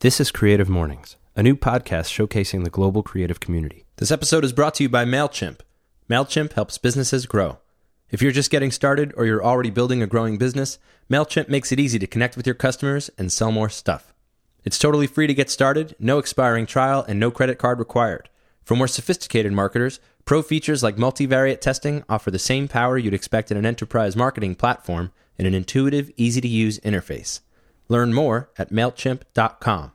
This is Creative Mornings, a new podcast showcasing the global creative community. This episode is brought to you by MailChimp. MailChimp helps businesses grow. If you're just getting started or you're already building a growing business, MailChimp makes it easy to connect with your customers and sell more stuff. It's totally free to get started, no expiring trial, and no credit card required. For more sophisticated marketers, pro features like multivariate testing offer the same power you'd expect in an enterprise marketing platform in an intuitive, easy to use interface. Learn more at MailChimp.com.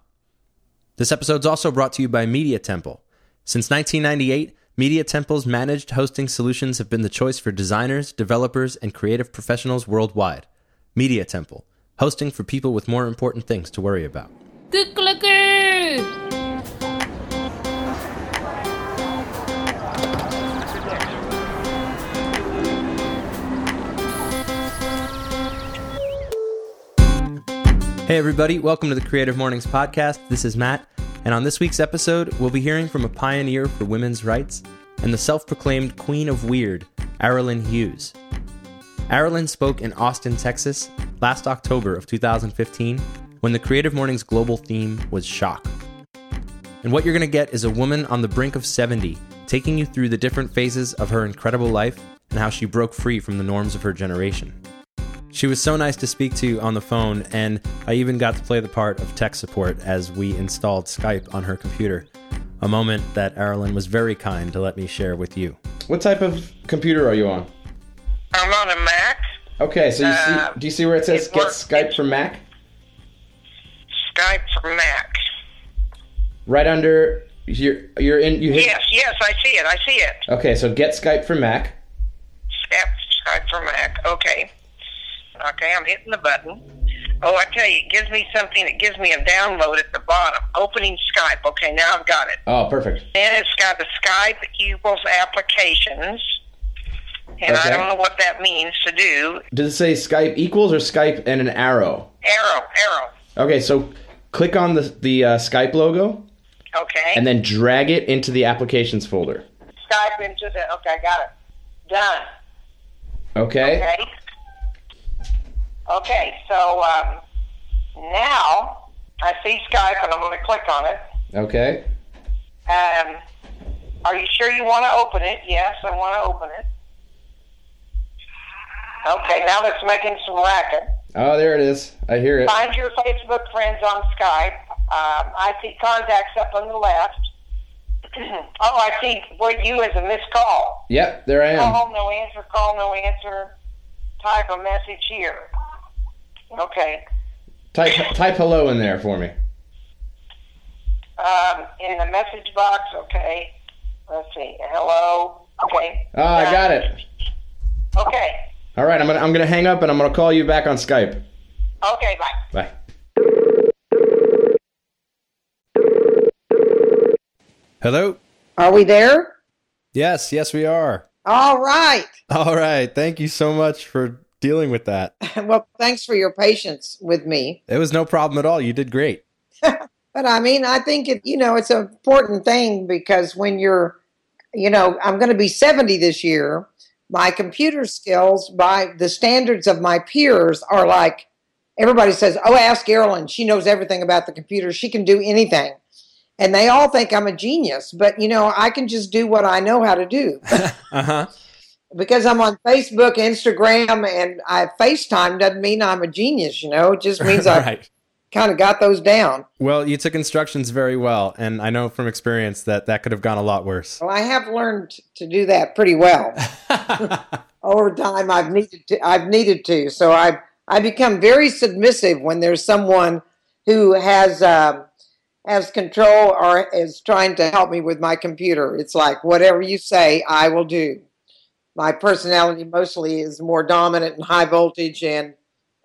This episode is also brought to you by Media Temple. Since 1998, Media Temple's managed hosting solutions have been the choice for designers, developers, and creative professionals worldwide. Media Temple, hosting for people with more important things to worry about. Hey, everybody, welcome to the Creative Mornings Podcast. This is Matt, and on this week's episode, we'll be hearing from a pioneer for women's rights and the self proclaimed Queen of Weird, Aralyn Hughes. Aralyn spoke in Austin, Texas, last October of 2015, when the Creative Mornings global theme was shock. And what you're going to get is a woman on the brink of 70, taking you through the different phases of her incredible life and how she broke free from the norms of her generation. She was so nice to speak to on the phone, and I even got to play the part of tech support as we installed Skype on her computer. A moment that Aralyn was very kind to let me share with you. What type of computer are you on? I'm on a Mac. Okay, so you Uh, see, do you see where it says it "Get works. Skype from Mac"? Skype for Mac. Right under you're you're in you hit. Yes, yes, I see it. I see it. Okay, so get Skype for Mac. Skype, Skype for Mac. Okay. Okay, I'm hitting the button. Oh, I tell you, it gives me something. It gives me a download at the bottom. Opening Skype. Okay, now I've got it. Oh, perfect. Then it's got the Skype equals applications. And I don't know what that means to do. Does it say Skype equals or Skype and an arrow? Arrow, arrow. Okay, so click on the the uh, Skype logo Okay. and then drag it into the applications folder. Skype into the. Okay, I got it. Done. Okay. Okay. Okay, so um, now I see Skype and I'm going to click on it. Okay. Um, are you sure you want to open it? Yes, I want to open it. Okay, now it's making some racket. Oh, there it is. I hear it. Find your Facebook friends on Skype. Um, I see contacts up on the left. oh, I see what you as a missed call. Yep, there I am. Call, no answer, call, no answer. Type a message here. Okay. Type type hello in there for me. Um, in the message box, okay. Let's see. Hello. Okay. Oh, I got it. Okay. All right, I'm gonna I'm gonna hang up and I'm gonna call you back on Skype. Okay, bye. Bye. Hello. Are we there? Yes, yes, we are. All right. All right. Thank you so much for dealing with that. Well, thanks for your patience with me. It was no problem at all. You did great. But I mean, I think it, you know, it's an important thing because when you're, you know, I'm going to be 70 this year. My computer skills, by the standards of my peers, are like everybody says, "Oh, ask Aralyn. She knows everything about the computer. She can do anything." And they all think I'm a genius, but you know, I can just do what I know how to do. Uh huh. Because I'm on Facebook, Instagram, and I FaceTime doesn't mean I'm a genius, you know. It just means I've right. kind of got those down. Well, you took instructions very well, and I know from experience that that could have gone a lot worse. Well, I have learned to do that pretty well over time. I've needed to. I've needed to. So I I become very submissive when there's someone who has um, has control or is trying to help me with my computer. It's like whatever you say, I will do. My personality mostly is more dominant and high voltage, and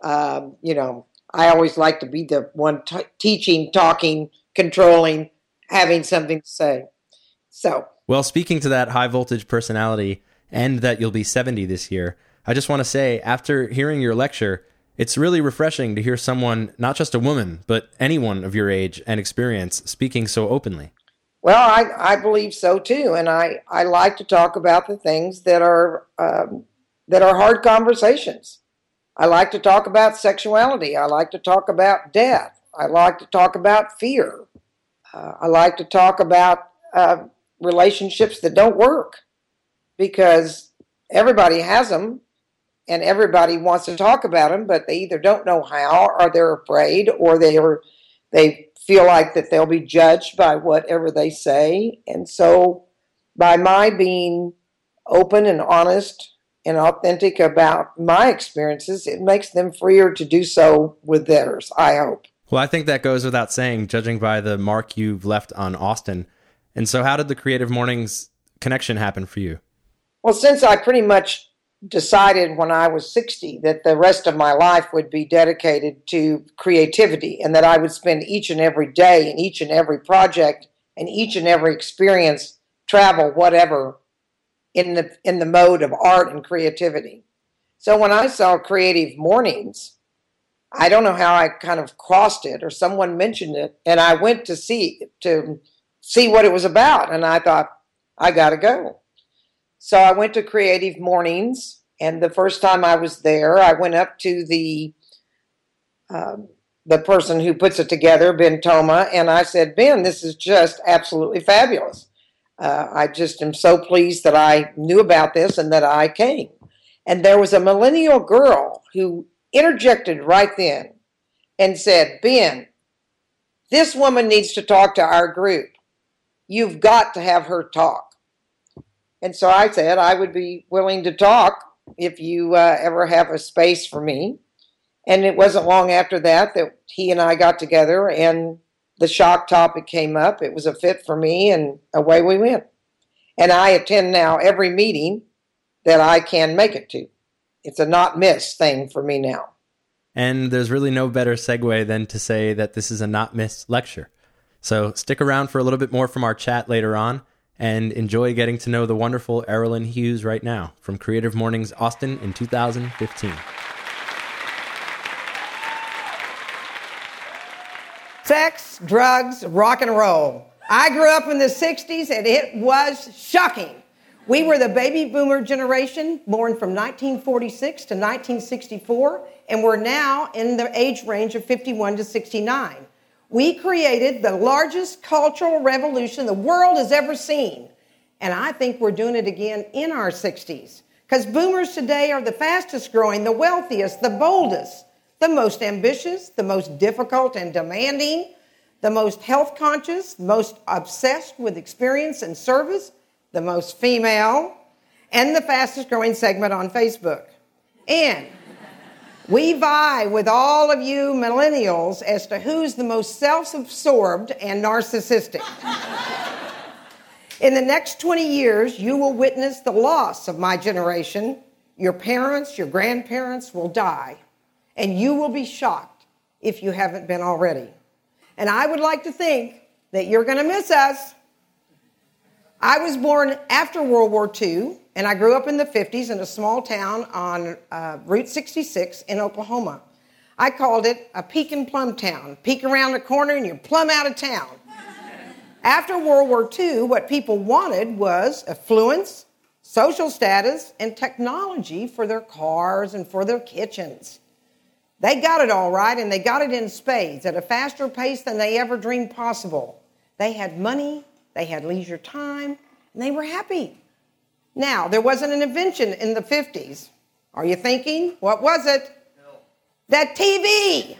um, you know I always like to be the one t- teaching, talking, controlling, having something to say. So Well, speaking to that high voltage personality and that you'll be 70 this year, I just want to say after hearing your lecture, it's really refreshing to hear someone, not just a woman, but anyone of your age and experience, speaking so openly. Well, I, I believe so too, and I, I like to talk about the things that are um, that are hard conversations. I like to talk about sexuality. I like to talk about death. I like to talk about fear. Uh, I like to talk about uh, relationships that don't work because everybody has them and everybody wants to talk about them, but they either don't know how or they're afraid or they are they feel like that they'll be judged by whatever they say. And so by my being open and honest and authentic about my experiences, it makes them freer to do so with theirs, I hope. Well, I think that goes without saying, judging by the mark you've left on Austin. And so, how did the Creative Mornings connection happen for you? Well, since I pretty much decided when I was 60 that the rest of my life would be dedicated to creativity and that I would spend each and every day and each and every project and each and every experience, travel, whatever, in the in the mode of art and creativity. So when I saw Creative Mornings, I don't know how I kind of crossed it or someone mentioned it and I went to see to see what it was about and I thought I got to go. So I went to Creative Mornings, and the first time I was there, I went up to the uh, the person who puts it together, Ben Toma, and I said, Ben, this is just absolutely fabulous. Uh, I just am so pleased that I knew about this and that I came. And there was a millennial girl who interjected right then and said, Ben, this woman needs to talk to our group. You've got to have her talk. And so I said I would be willing to talk if you uh, ever have a space for me. And it wasn't long after that that he and I got together and the shock topic came up. It was a fit for me, and away we went. And I attend now every meeting that I can make it to. It's a not miss thing for me now. And there's really no better segue than to say that this is a not miss lecture. So stick around for a little bit more from our chat later on and enjoy getting to know the wonderful Aralyn Hughes right now from Creative Mornings Austin in 2015. Sex, drugs, rock and roll. I grew up in the 60s and it was shocking. We were the baby boomer generation born from 1946 to 1964, and we're now in the age range of 51 to 69. We created the largest cultural revolution the world has ever seen. And I think we're doing it again in our 60s. Because boomers today are the fastest growing, the wealthiest, the boldest, the most ambitious, the most difficult and demanding, the most health conscious, most obsessed with experience and service, the most female, and the fastest growing segment on Facebook. And we vie with all of you millennials as to who's the most self absorbed and narcissistic. In the next 20 years, you will witness the loss of my generation. Your parents, your grandparents will die, and you will be shocked if you haven't been already. And I would like to think that you're going to miss us. I was born after World War II, and I grew up in the 50s in a small town on uh, Route 66 in Oklahoma. I called it a peek and plum town. Peek around the corner and you're plumb out of town. After World War II, what people wanted was affluence, social status, and technology for their cars and for their kitchens. They got it all right, and they got it in spades at a faster pace than they ever dreamed possible. They had money, they had leisure time, and they were happy. Now, there wasn't an invention in the 50s. Are you thinking? What was it? No. That TV.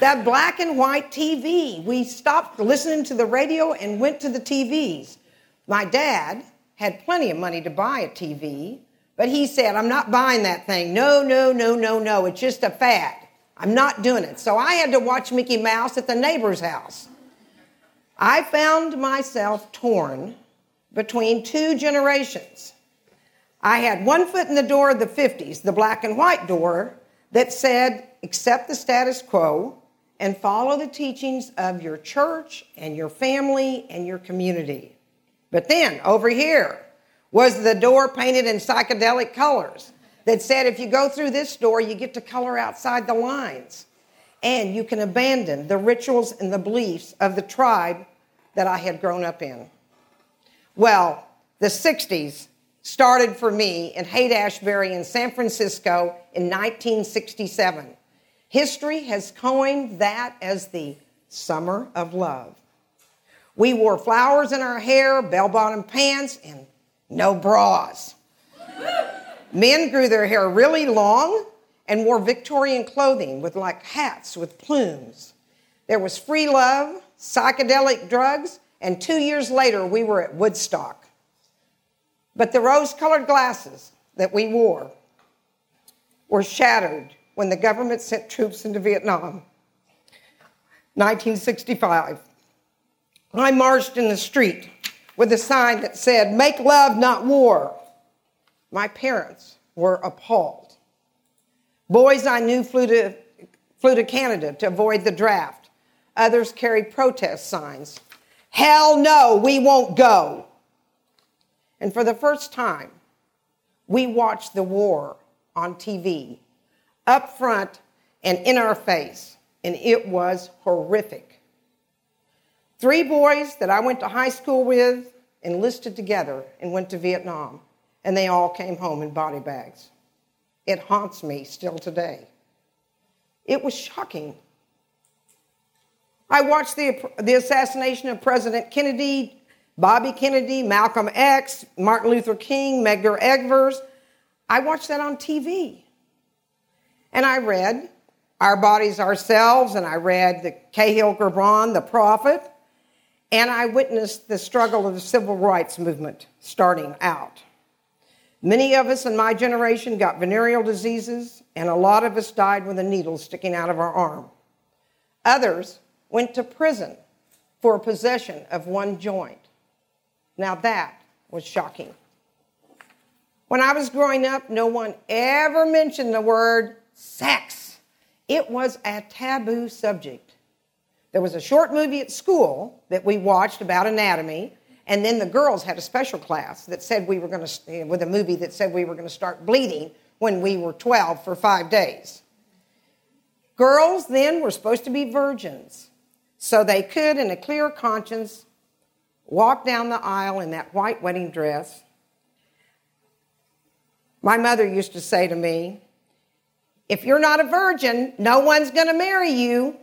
that black and white TV. We stopped listening to the radio and went to the TVs. My dad had plenty of money to buy a TV, but he said, I'm not buying that thing. No, no, no, no, no. It's just a fad. I'm not doing it. So I had to watch Mickey Mouse at the neighbor's house. I found myself torn between two generations. I had one foot in the door of the 50s, the black and white door, that said, accept the status quo and follow the teachings of your church and your family and your community. But then over here was the door painted in psychedelic colors that said, if you go through this door, you get to color outside the lines. And you can abandon the rituals and the beliefs of the tribe that I had grown up in. Well, the 60s started for me in Haight Ashbury in San Francisco in 1967. History has coined that as the summer of love. We wore flowers in our hair, bell bottom pants, and no bras. Men grew their hair really long and wore Victorian clothing with like hats with plumes. There was free love, psychedelic drugs, and two years later we were at Woodstock. But the rose colored glasses that we wore were shattered when the government sent troops into Vietnam. 1965. I marched in the street with a sign that said, Make love, not war. My parents were appalled. Boys I knew flew to, flew to Canada to avoid the draft. Others carried protest signs. Hell no, we won't go. And for the first time, we watched the war on TV, up front and in our face, and it was horrific. Three boys that I went to high school with enlisted together and went to Vietnam, and they all came home in body bags. It haunts me still today. It was shocking. I watched the, the assassination of President Kennedy, Bobby Kennedy, Malcolm X, Martin Luther King, Medgar Evers. I watched that on TV. And I read Our Bodies Ourselves, and I read the Kahlil Gibran, the prophet, and I witnessed the struggle of the civil rights movement starting out. Many of us in my generation got venereal diseases, and a lot of us died with a needle sticking out of our arm. Others went to prison for possession of one joint. Now that was shocking. When I was growing up, no one ever mentioned the word sex. It was a taboo subject. There was a short movie at school that we watched about anatomy, and then the girls had a special class that said we were going to, eh, with a movie that said we were going to start bleeding when we were 12 for five days. Girls then were supposed to be virgins, so they could, in a clear conscience, walk down the aisle in that white wedding dress. My mother used to say to me, If you're not a virgin, no one's going to marry you.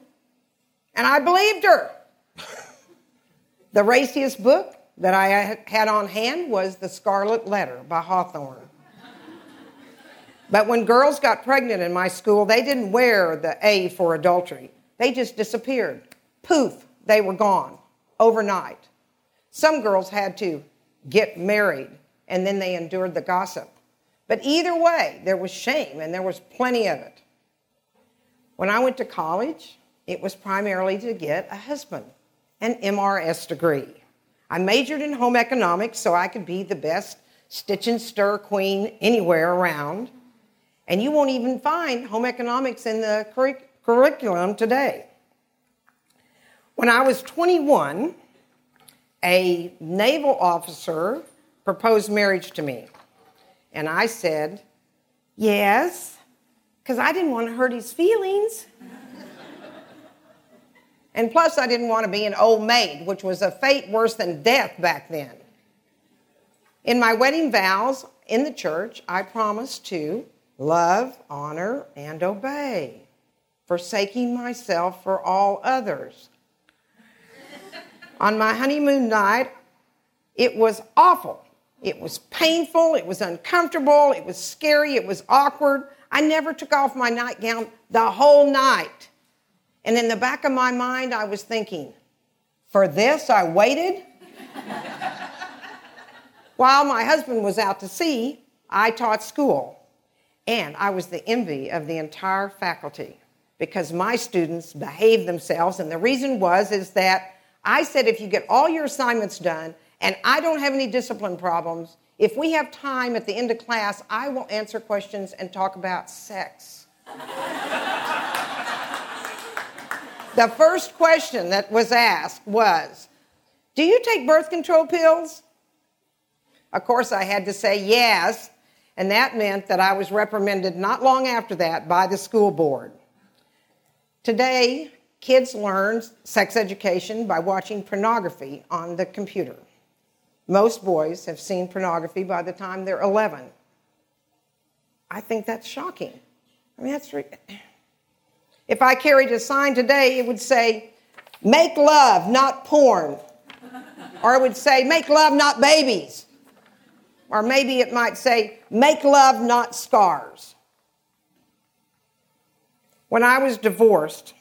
And I believed her. the raciest book that I had on hand was The Scarlet Letter by Hawthorne. but when girls got pregnant in my school, they didn't wear the A for adultery. They just disappeared. Poof, they were gone overnight. Some girls had to get married and then they endured the gossip. But either way, there was shame and there was plenty of it. When I went to college, it was primarily to get a husband, an MRS degree. I majored in home economics so I could be the best stitch and stir queen anywhere around. And you won't even find home economics in the curric- curriculum today. When I was 21, a naval officer proposed marriage to me. And I said, Yes, because I didn't want to hurt his feelings. And plus, I didn't want to be an old maid, which was a fate worse than death back then. In my wedding vows in the church, I promised to love, honor, and obey, forsaking myself for all others. On my honeymoon night, it was awful. It was painful, it was uncomfortable, it was scary, it was awkward. I never took off my nightgown the whole night. And in the back of my mind, I was thinking, for this I waited? While my husband was out to sea, I taught school. And I was the envy of the entire faculty because my students behaved themselves. And the reason was is that I said if you get all your assignments done and I don't have any discipline problems, if we have time at the end of class, I will answer questions and talk about sex. The first question that was asked was, Do you take birth control pills? Of course, I had to say yes, and that meant that I was reprimanded not long after that by the school board. Today, kids learn sex education by watching pornography on the computer. Most boys have seen pornography by the time they're 11. I think that's shocking. I mean, that's. Re- If I carried a sign today, it would say, Make love, not porn. Or it would say, Make love, not babies. Or maybe it might say, Make love, not scars. When I was divorced,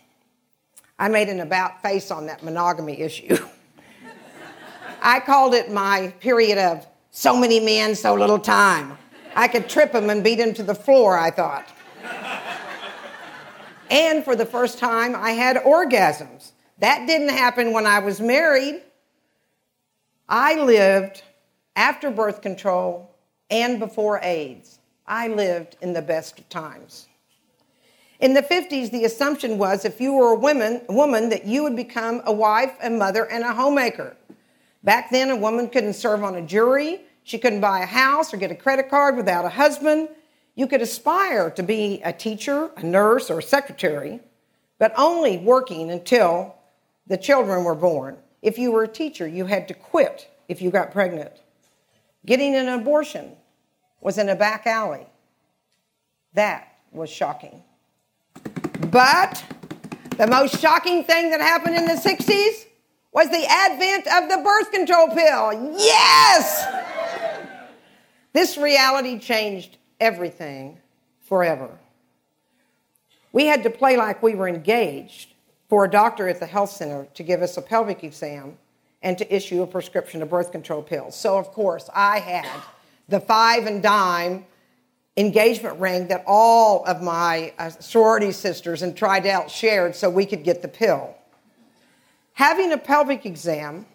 I made an about face on that monogamy issue. I called it my period of so many men, so little time. I could trip him and beat him to the floor, I thought. and for the first time, I had orgasms. That didn't happen when I was married. I lived after birth control and before AIDS. I lived in the best of times. In the 50s, the assumption was if you were a woman, woman that you would become a wife, a mother, and a homemaker. Back then, a woman couldn't serve on a jury, she couldn't buy a house or get a credit card without a husband. You could aspire to be a teacher, a nurse, or a secretary, but only working until the children were born. If you were a teacher, you had to quit if you got pregnant. Getting an abortion was in a back alley. That was shocking. But the most shocking thing that happened in the 60s was the advent of the birth control pill. Yes! This reality changed everything forever. We had to play like we were engaged for a doctor at the health center to give us a pelvic exam and to issue a prescription of birth control pills. So, of course, I had the five and dime engagement ring that all of my uh, sorority sisters and Tri Delt shared so we could get the pill. Having a pelvic exam,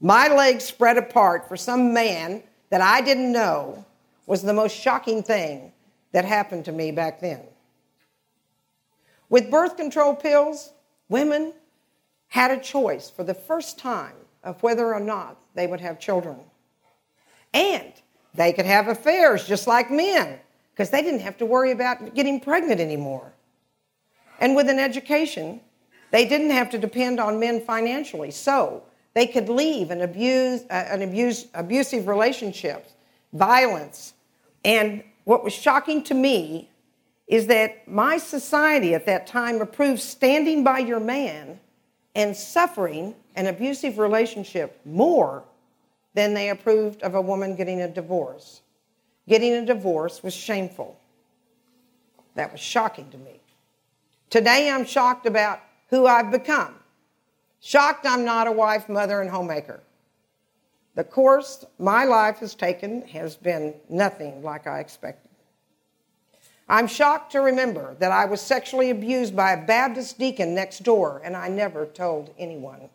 my legs spread apart for some man that I didn't know was the most shocking thing that happened to me back then. With birth control pills, women had a choice for the first time of whether or not they would have children. And they could have affairs just like men because they didn't have to worry about getting pregnant anymore. And with an education, they didn't have to depend on men financially. So they could leave an, abuse, uh, an abuse, abusive relationship, violence. And what was shocking to me is that my society at that time approved standing by your man and suffering an abusive relationship more than they approved of a woman getting a divorce. Getting a divorce was shameful. That was shocking to me. Today I'm shocked about who I've become. Shocked I'm not a wife, mother, and homemaker. The course my life has taken has been nothing like I expected. I'm shocked to remember that I was sexually abused by a Baptist deacon next door and I never told anyone.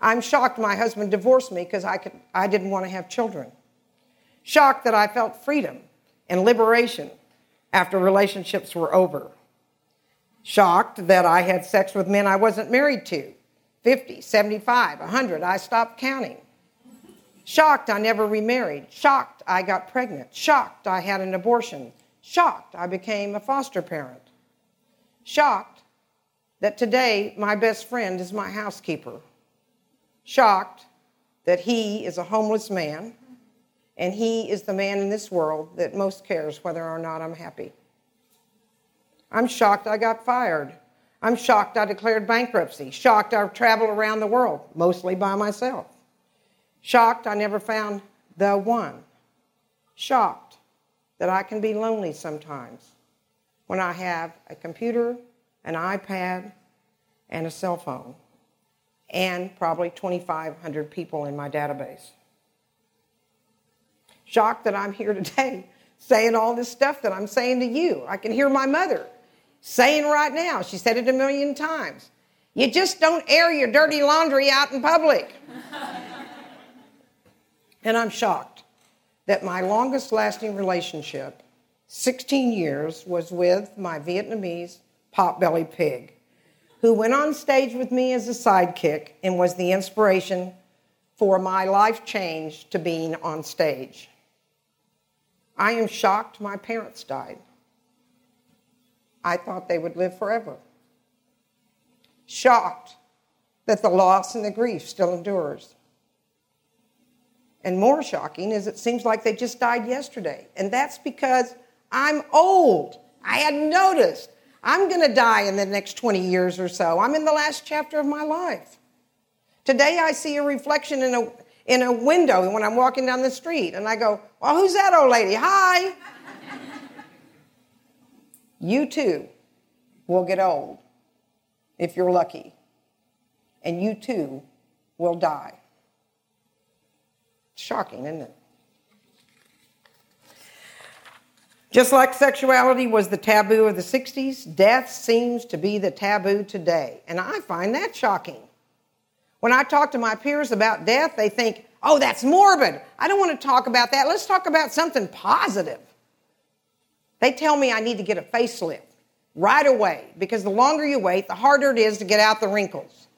I'm shocked my husband divorced me because I, I didn't want to have children. Shocked that I felt freedom and liberation after relationships were over. Shocked that I had sex with men I wasn't married to 50, 75, 100. I stopped counting. Shocked I never remarried. Shocked I got pregnant. Shocked I had an abortion. Shocked I became a foster parent. Shocked that today my best friend is my housekeeper. Shocked that he is a homeless man and he is the man in this world that most cares whether or not I'm happy. I'm shocked I got fired. I'm shocked I declared bankruptcy. Shocked I've traveled around the world, mostly by myself. Shocked I never found the one. Shocked that I can be lonely sometimes when I have a computer, an iPad, and a cell phone, and probably 2,500 people in my database. Shocked that I'm here today saying all this stuff that I'm saying to you. I can hear my mother saying right now, she said it a million times, you just don't air your dirty laundry out in public. and I'm shocked that my longest lasting relationship, 16 years, was with my Vietnamese potbelly pig, who went on stage with me as a sidekick and was the inspiration for my life change to being on stage. I am shocked my parents died. I thought they would live forever. Shocked that the loss and the grief still endures. And more shocking is it seems like they just died yesterday. And that's because I'm old. I hadn't noticed. I'm going to die in the next 20 years or so. I'm in the last chapter of my life. Today I see a reflection in a, in a window when I'm walking down the street, and I go, Well, who's that old lady? Hi. you too will get old if you're lucky, and you too will die. Shocking, isn't it? Just like sexuality was the taboo of the 60s, death seems to be the taboo today. And I find that shocking. When I talk to my peers about death, they think, oh, that's morbid. I don't want to talk about that. Let's talk about something positive. They tell me I need to get a facelift right away because the longer you wait, the harder it is to get out the wrinkles.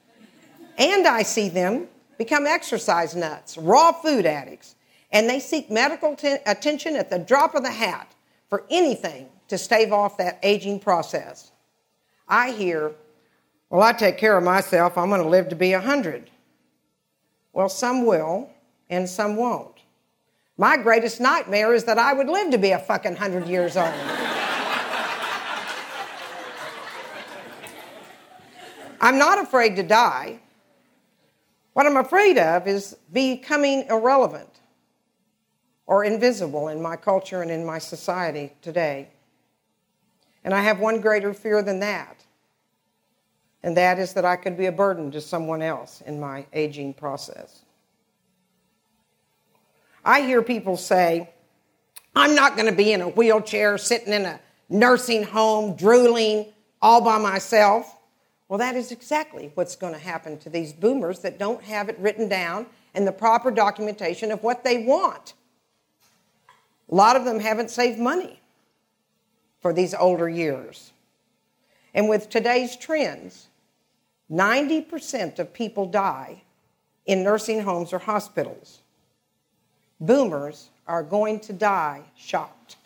And I see them become exercise nuts, raw food addicts, and they seek medical t- attention at the drop of the hat for anything to stave off that aging process. I hear, well, I take care of myself, I'm going to live to be 100. Well, some will, and some won't. My greatest nightmare is that I would live to be a fucking 100 years old. I'm not afraid to die. What I'm afraid of is becoming irrelevant or invisible in my culture and in my society today. And I have one greater fear than that, and that is that I could be a burden to someone else in my aging process. I hear people say, I'm not going to be in a wheelchair sitting in a nursing home drooling all by myself. Well, that is exactly what's going to happen to these boomers that don't have it written down and the proper documentation of what they want. A lot of them haven't saved money for these older years. And with today's trends, 90% of people die in nursing homes or hospitals. Boomers are going to die shocked.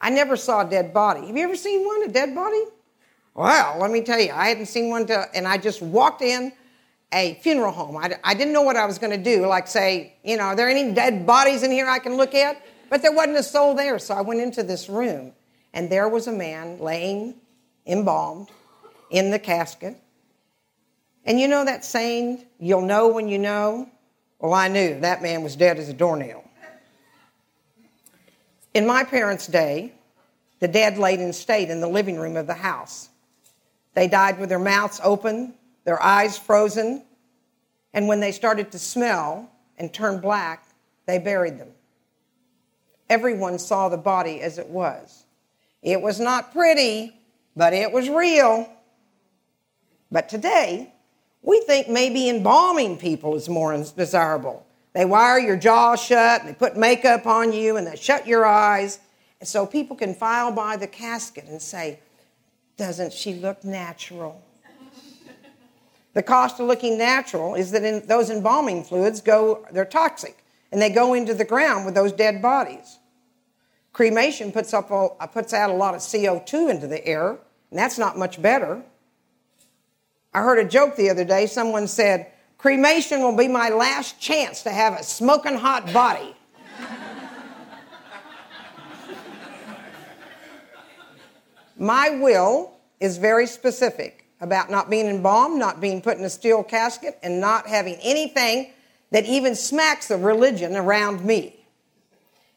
I never saw a dead body. Have you ever seen one, a dead body? Well, let me tell you, I hadn't seen one, and I just walked in a funeral home. I, I didn't know what I was going to do, like say, you know, are there any dead bodies in here I can look at? But there wasn't a soul there. So I went into this room, and there was a man laying embalmed in the casket. And you know that saying, you'll know when you know? Well, I knew that man was dead as a doornail. In my parents' day, the dead laid in state in the living room of the house. They died with their mouths open, their eyes frozen, and when they started to smell and turn black, they buried them. Everyone saw the body as it was. It was not pretty, but it was real. But today, we think maybe embalming people is more desirable. They wire your jaw shut, they put makeup on you, and they shut your eyes. So people can file by the casket and say, Doesn't she look natural? The cost of looking natural is that in, those embalming fluids go, they're toxic, and they go into the ground with those dead bodies. Cremation puts, up a, uh, puts out a lot of CO2 into the air, and that's not much better. I heard a joke the other day. Someone said, Cremation will be my last chance to have a smoking hot body. my will is very specific about not being embalmed, not being put in a steel casket, and not having anything that even smacks of religion around me.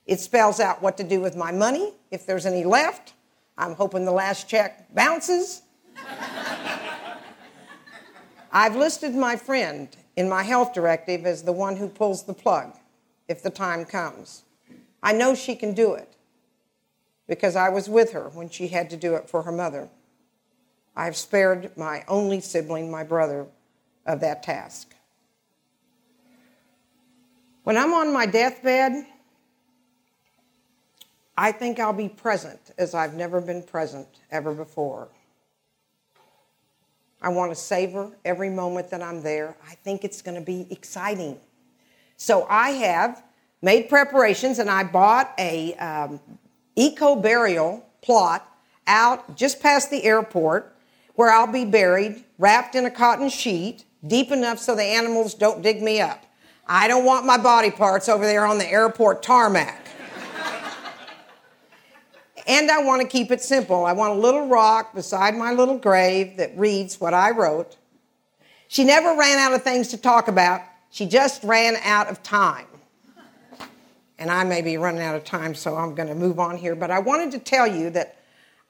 It spells out what to do with my money, if there's any left. I'm hoping the last check bounces. I've listed my friend in my health directive as the one who pulls the plug if the time comes. I know she can do it because I was with her when she had to do it for her mother. I've spared my only sibling, my brother, of that task. When I'm on my deathbed, I think I'll be present as I've never been present ever before. I want to savor every moment that I'm there. I think it's going to be exciting. So I have made preparations and I bought a um, eco burial plot out just past the airport where I'll be buried, wrapped in a cotton sheet, deep enough so the animals don't dig me up. I don't want my body parts over there on the airport tarmac. And I want to keep it simple. I want a little rock beside my little grave that reads what I wrote. She never ran out of things to talk about, she just ran out of time. And I may be running out of time, so I'm going to move on here. But I wanted to tell you that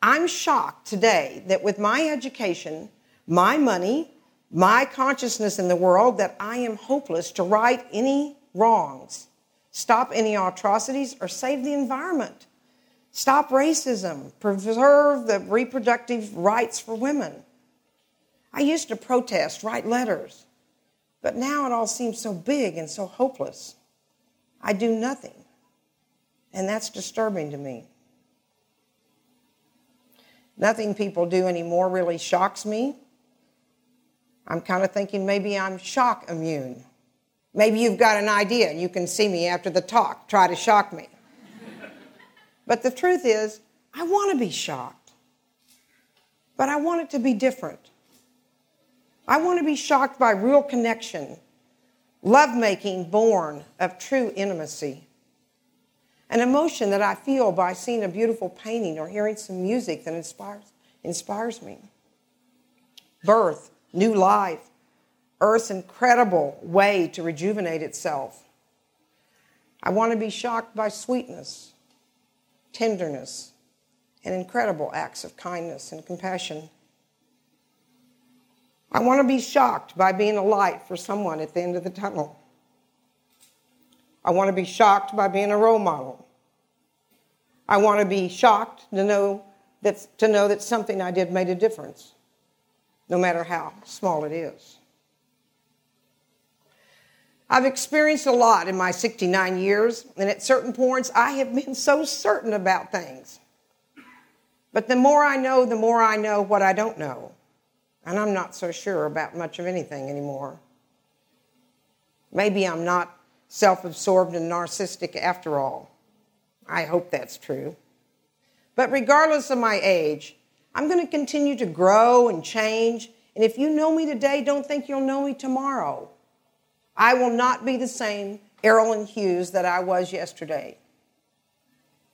I'm shocked today that with my education, my money, my consciousness in the world, that I am hopeless to right any wrongs, stop any atrocities, or save the environment. Stop racism, preserve the reproductive rights for women. I used to protest, write letters, but now it all seems so big and so hopeless. I do nothing, and that's disturbing to me. Nothing people do anymore really shocks me. I'm kind of thinking maybe I'm shock immune. Maybe you've got an idea and you can see me after the talk. Try to shock me. But the truth is, I want to be shocked. But I want it to be different. I want to be shocked by real connection, lovemaking born of true intimacy, an emotion that I feel by seeing a beautiful painting or hearing some music that inspires, inspires me. Birth, new life, Earth's incredible way to rejuvenate itself. I want to be shocked by sweetness, tenderness, and incredible acts of kindness and compassion. I want to be shocked by being a light for someone at the end of the tunnel. I want to be shocked by being a role model. I want to be shocked to know that, to know that something I did made a difference, no matter how small it is. I've experienced a lot in my 69 years, and at certain points, I have been so certain about things. But the more I know, the more I know what I don't know. And I'm not so sure about much of anything anymore. Maybe I'm not self absorbed and narcissistic after all. I hope that's true. But regardless of my age, I'm going to continue to grow and change. And if you know me today, don't think you'll know me tomorrow. I will not be the same Aralyn Hughes that I was yesterday.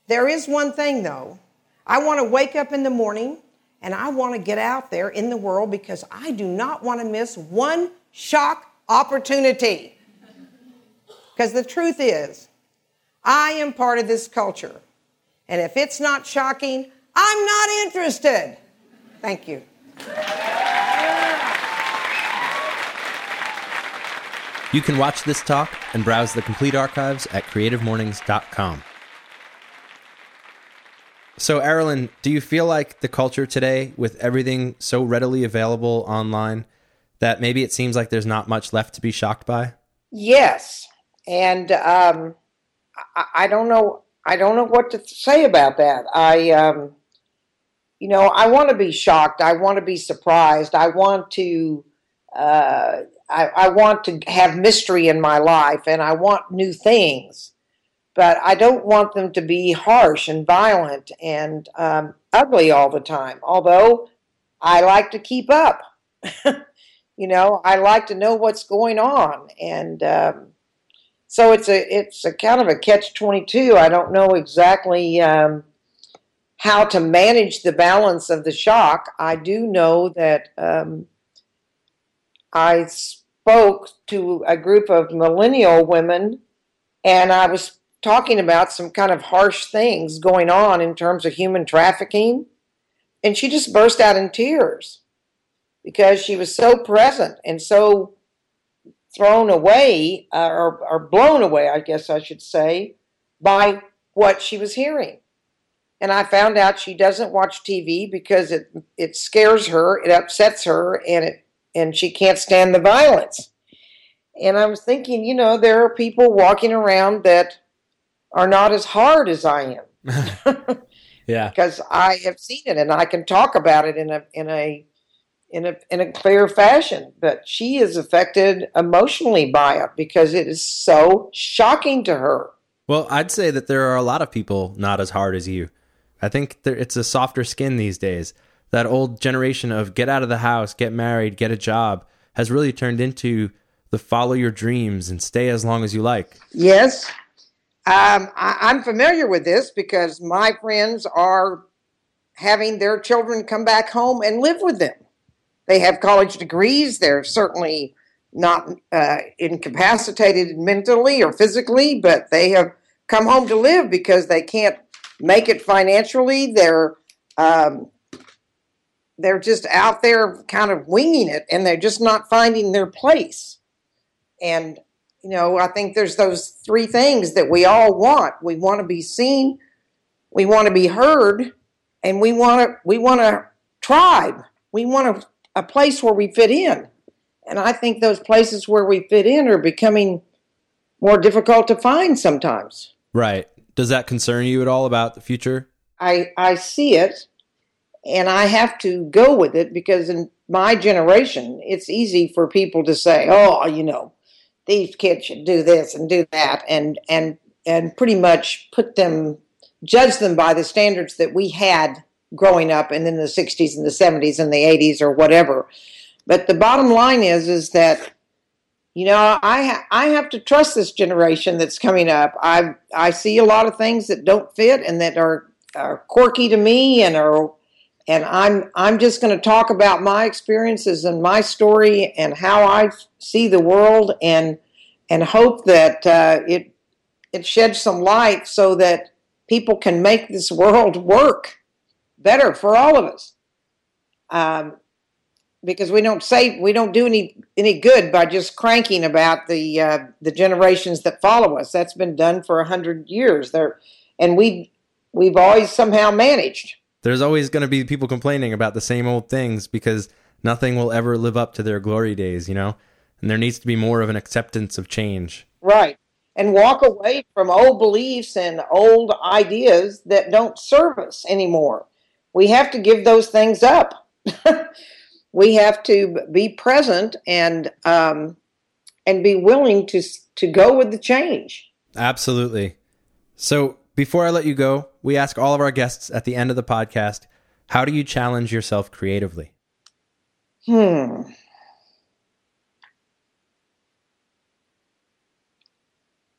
There is one thing, though. I want to wake up in the morning and I want to get out there in the world because I do not want to miss one shock opportunity. Because the truth is, I am part of this culture. And if it's not shocking, I'm not interested. Thank you. You can watch this talk and browse the complete archives at creativemornings.com. So, Aralyn, do you feel like the culture today, with everything so readily available online, that maybe it seems like there's not much left to be shocked by? Yes, and um, I, I don't know. I don't know what to say about that. I, um, you know, I want to be shocked. I want to be surprised. I want to. Uh, I, I want to have mystery in my life, and I want new things but I don't want them to be harsh and violent and um, ugly all the time. Although I like to keep up, you know, I like to know what's going on, and um, so it's a it's a kind of a catch twenty two. I don't know exactly um, how to manage the balance of the shock. I do know that um, I spoke to a group of millennial women, and I was talking about some kind of harsh things going on in terms of human trafficking. And she just burst out in tears because she was so present and so thrown away uh, or, or blown away, I guess I should say, by what she was hearing. And I found out she doesn't watch TV because it it scares her, it upsets her, and it and she can't stand the violence. And I was thinking, you know, there are people walking around that are not as hard as I am. yeah. Because I have seen it and I can talk about it in a in a in a in a clear fashion. But she is affected emotionally by it because it is so shocking to her. Well, I'd say that there are a lot of people not as hard as you. I think there, it's a softer skin these days. That old generation of get out of the house, get married, get a job has really turned into the follow your dreams and stay as long as you like. Yes, Um, I, I'm familiar with this because my friends are having their children come back home and live with them. They have college degrees. They're certainly not uh, incapacitated mentally or physically, but they have come home to live because they can't make it financially. They're um, they're just out there kind of winging it, and they're just not finding their place. And you know, I think there's those three things that we all want. We want to be seen, we want to be heard, and we want to we want a tribe. We want a, a place where we fit in. And I think those places where we fit in are becoming more difficult to find sometimes. Right. Does that concern you at all about the future? I I see it and I have to go with it because in my generation it's easy for people to say, "Oh, you know, these kids should do this and do that," and and and pretty much put them judge them by the standards that we had growing up and in the 60s and the 70s and the 80s or whatever. But the bottom line is is that you know, I ha- I have to trust this generation that's coming up. I I see a lot of things that don't fit and that are, are quirky to me and are and I'm I'm just going to talk about my experiences and my story and how I see the world and and hope that uh, it it sheds some light so that people can make this world work better for all of us. Um, because we don't say we don't do any any good by just cranking about the uh, the generations that follow us. That's been done for a hundred years there, and we we've always somehow managed. There's always going to be people complaining about the same old things because nothing will ever live up to their glory days, you know. And there needs to be more of an acceptance of change. Right, and walk away from old beliefs and old ideas that don't serve us anymore. We have to give those things up. we have to be present and um, and be willing to to go with the change. Absolutely. So before I let you go, we ask all of our guests at the end of the podcast, how do you challenge yourself creatively? Hmm.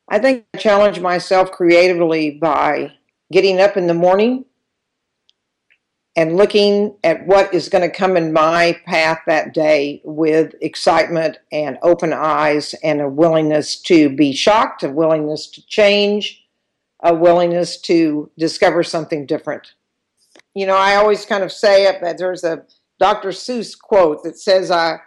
I think I challenge myself creatively by getting up in the morning and looking at what is going to come in my path that day with excitement and open eyes and a willingness to be shocked, a willingness to change, a willingness to discover something different. You know, I always kind of say it but there's a Dr. Seuss quote that says, "I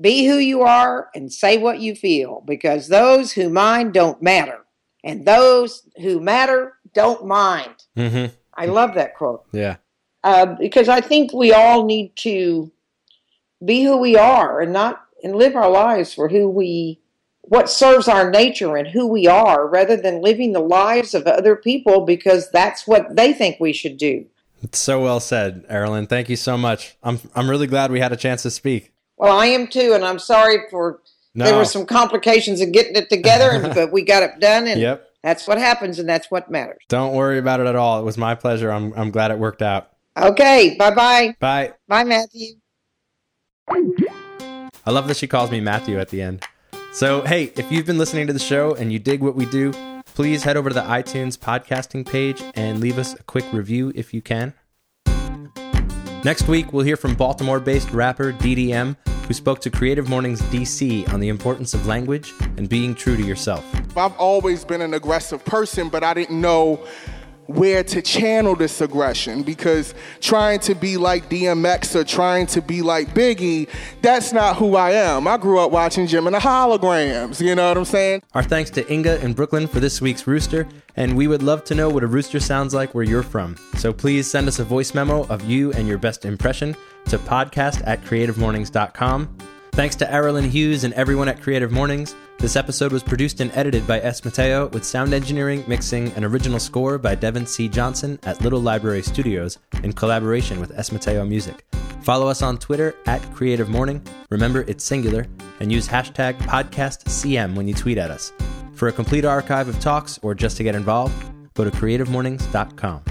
be who you are and say what you feel, because those who mind don't matter, and those who matter don't mind." Mm-hmm. I love that quote. Yeah uh, because I think we all need to be who we are and not and live our lives for who we what serves our nature and who we are rather than living the lives of other people because that's what they think we should do. It's so well said, Aralyn. Thank you so much. I'm I'm really glad we had a chance to speak. Well, I am too, and I'm sorry for no. there were some complications in getting it together, but we got it done, and yep. that's what happens, and that's what matters. Don't worry about it at all. It was my pleasure. I'm I'm glad it worked out. Okay. Bye-bye. Bye. Bye, Matthew. I love that she calls me Matthew at the end. So, hey, if you've been listening to the show and you dig what we do, please head over to the iTunes podcasting page and leave us a quick review if you can. Next week, we'll hear from Baltimore based rapper DDM, who spoke to Creative Mornings DC on the importance of language and being true to yourself. I've always been an aggressive person, but I didn't know where to channel this aggression because trying to be like DMX or trying to be like Biggie, that's not who I am. I grew up watching Jem and the Holograms, you know what I'm saying? Our thanks to Inga in Brooklyn for this week's rooster, and we would love to know what a rooster sounds like where you're from. So please send us a voice memo of you and your best impression to podcast at creativemornings.com. Thanks to Aralyn Hughes and everyone at Creative Mornings. This episode was produced and edited by S. Mateo with sound engineering, mixing, and original score by Devin C. Johnson at Little Library Studios in collaboration with S. Mateo Music. Follow us on Twitter at Creative Morning. Remember, it's singular, and use hashtag PodcastCM when you tweet at us. For a complete archive of talks or just to get involved, go to creativemornings.com.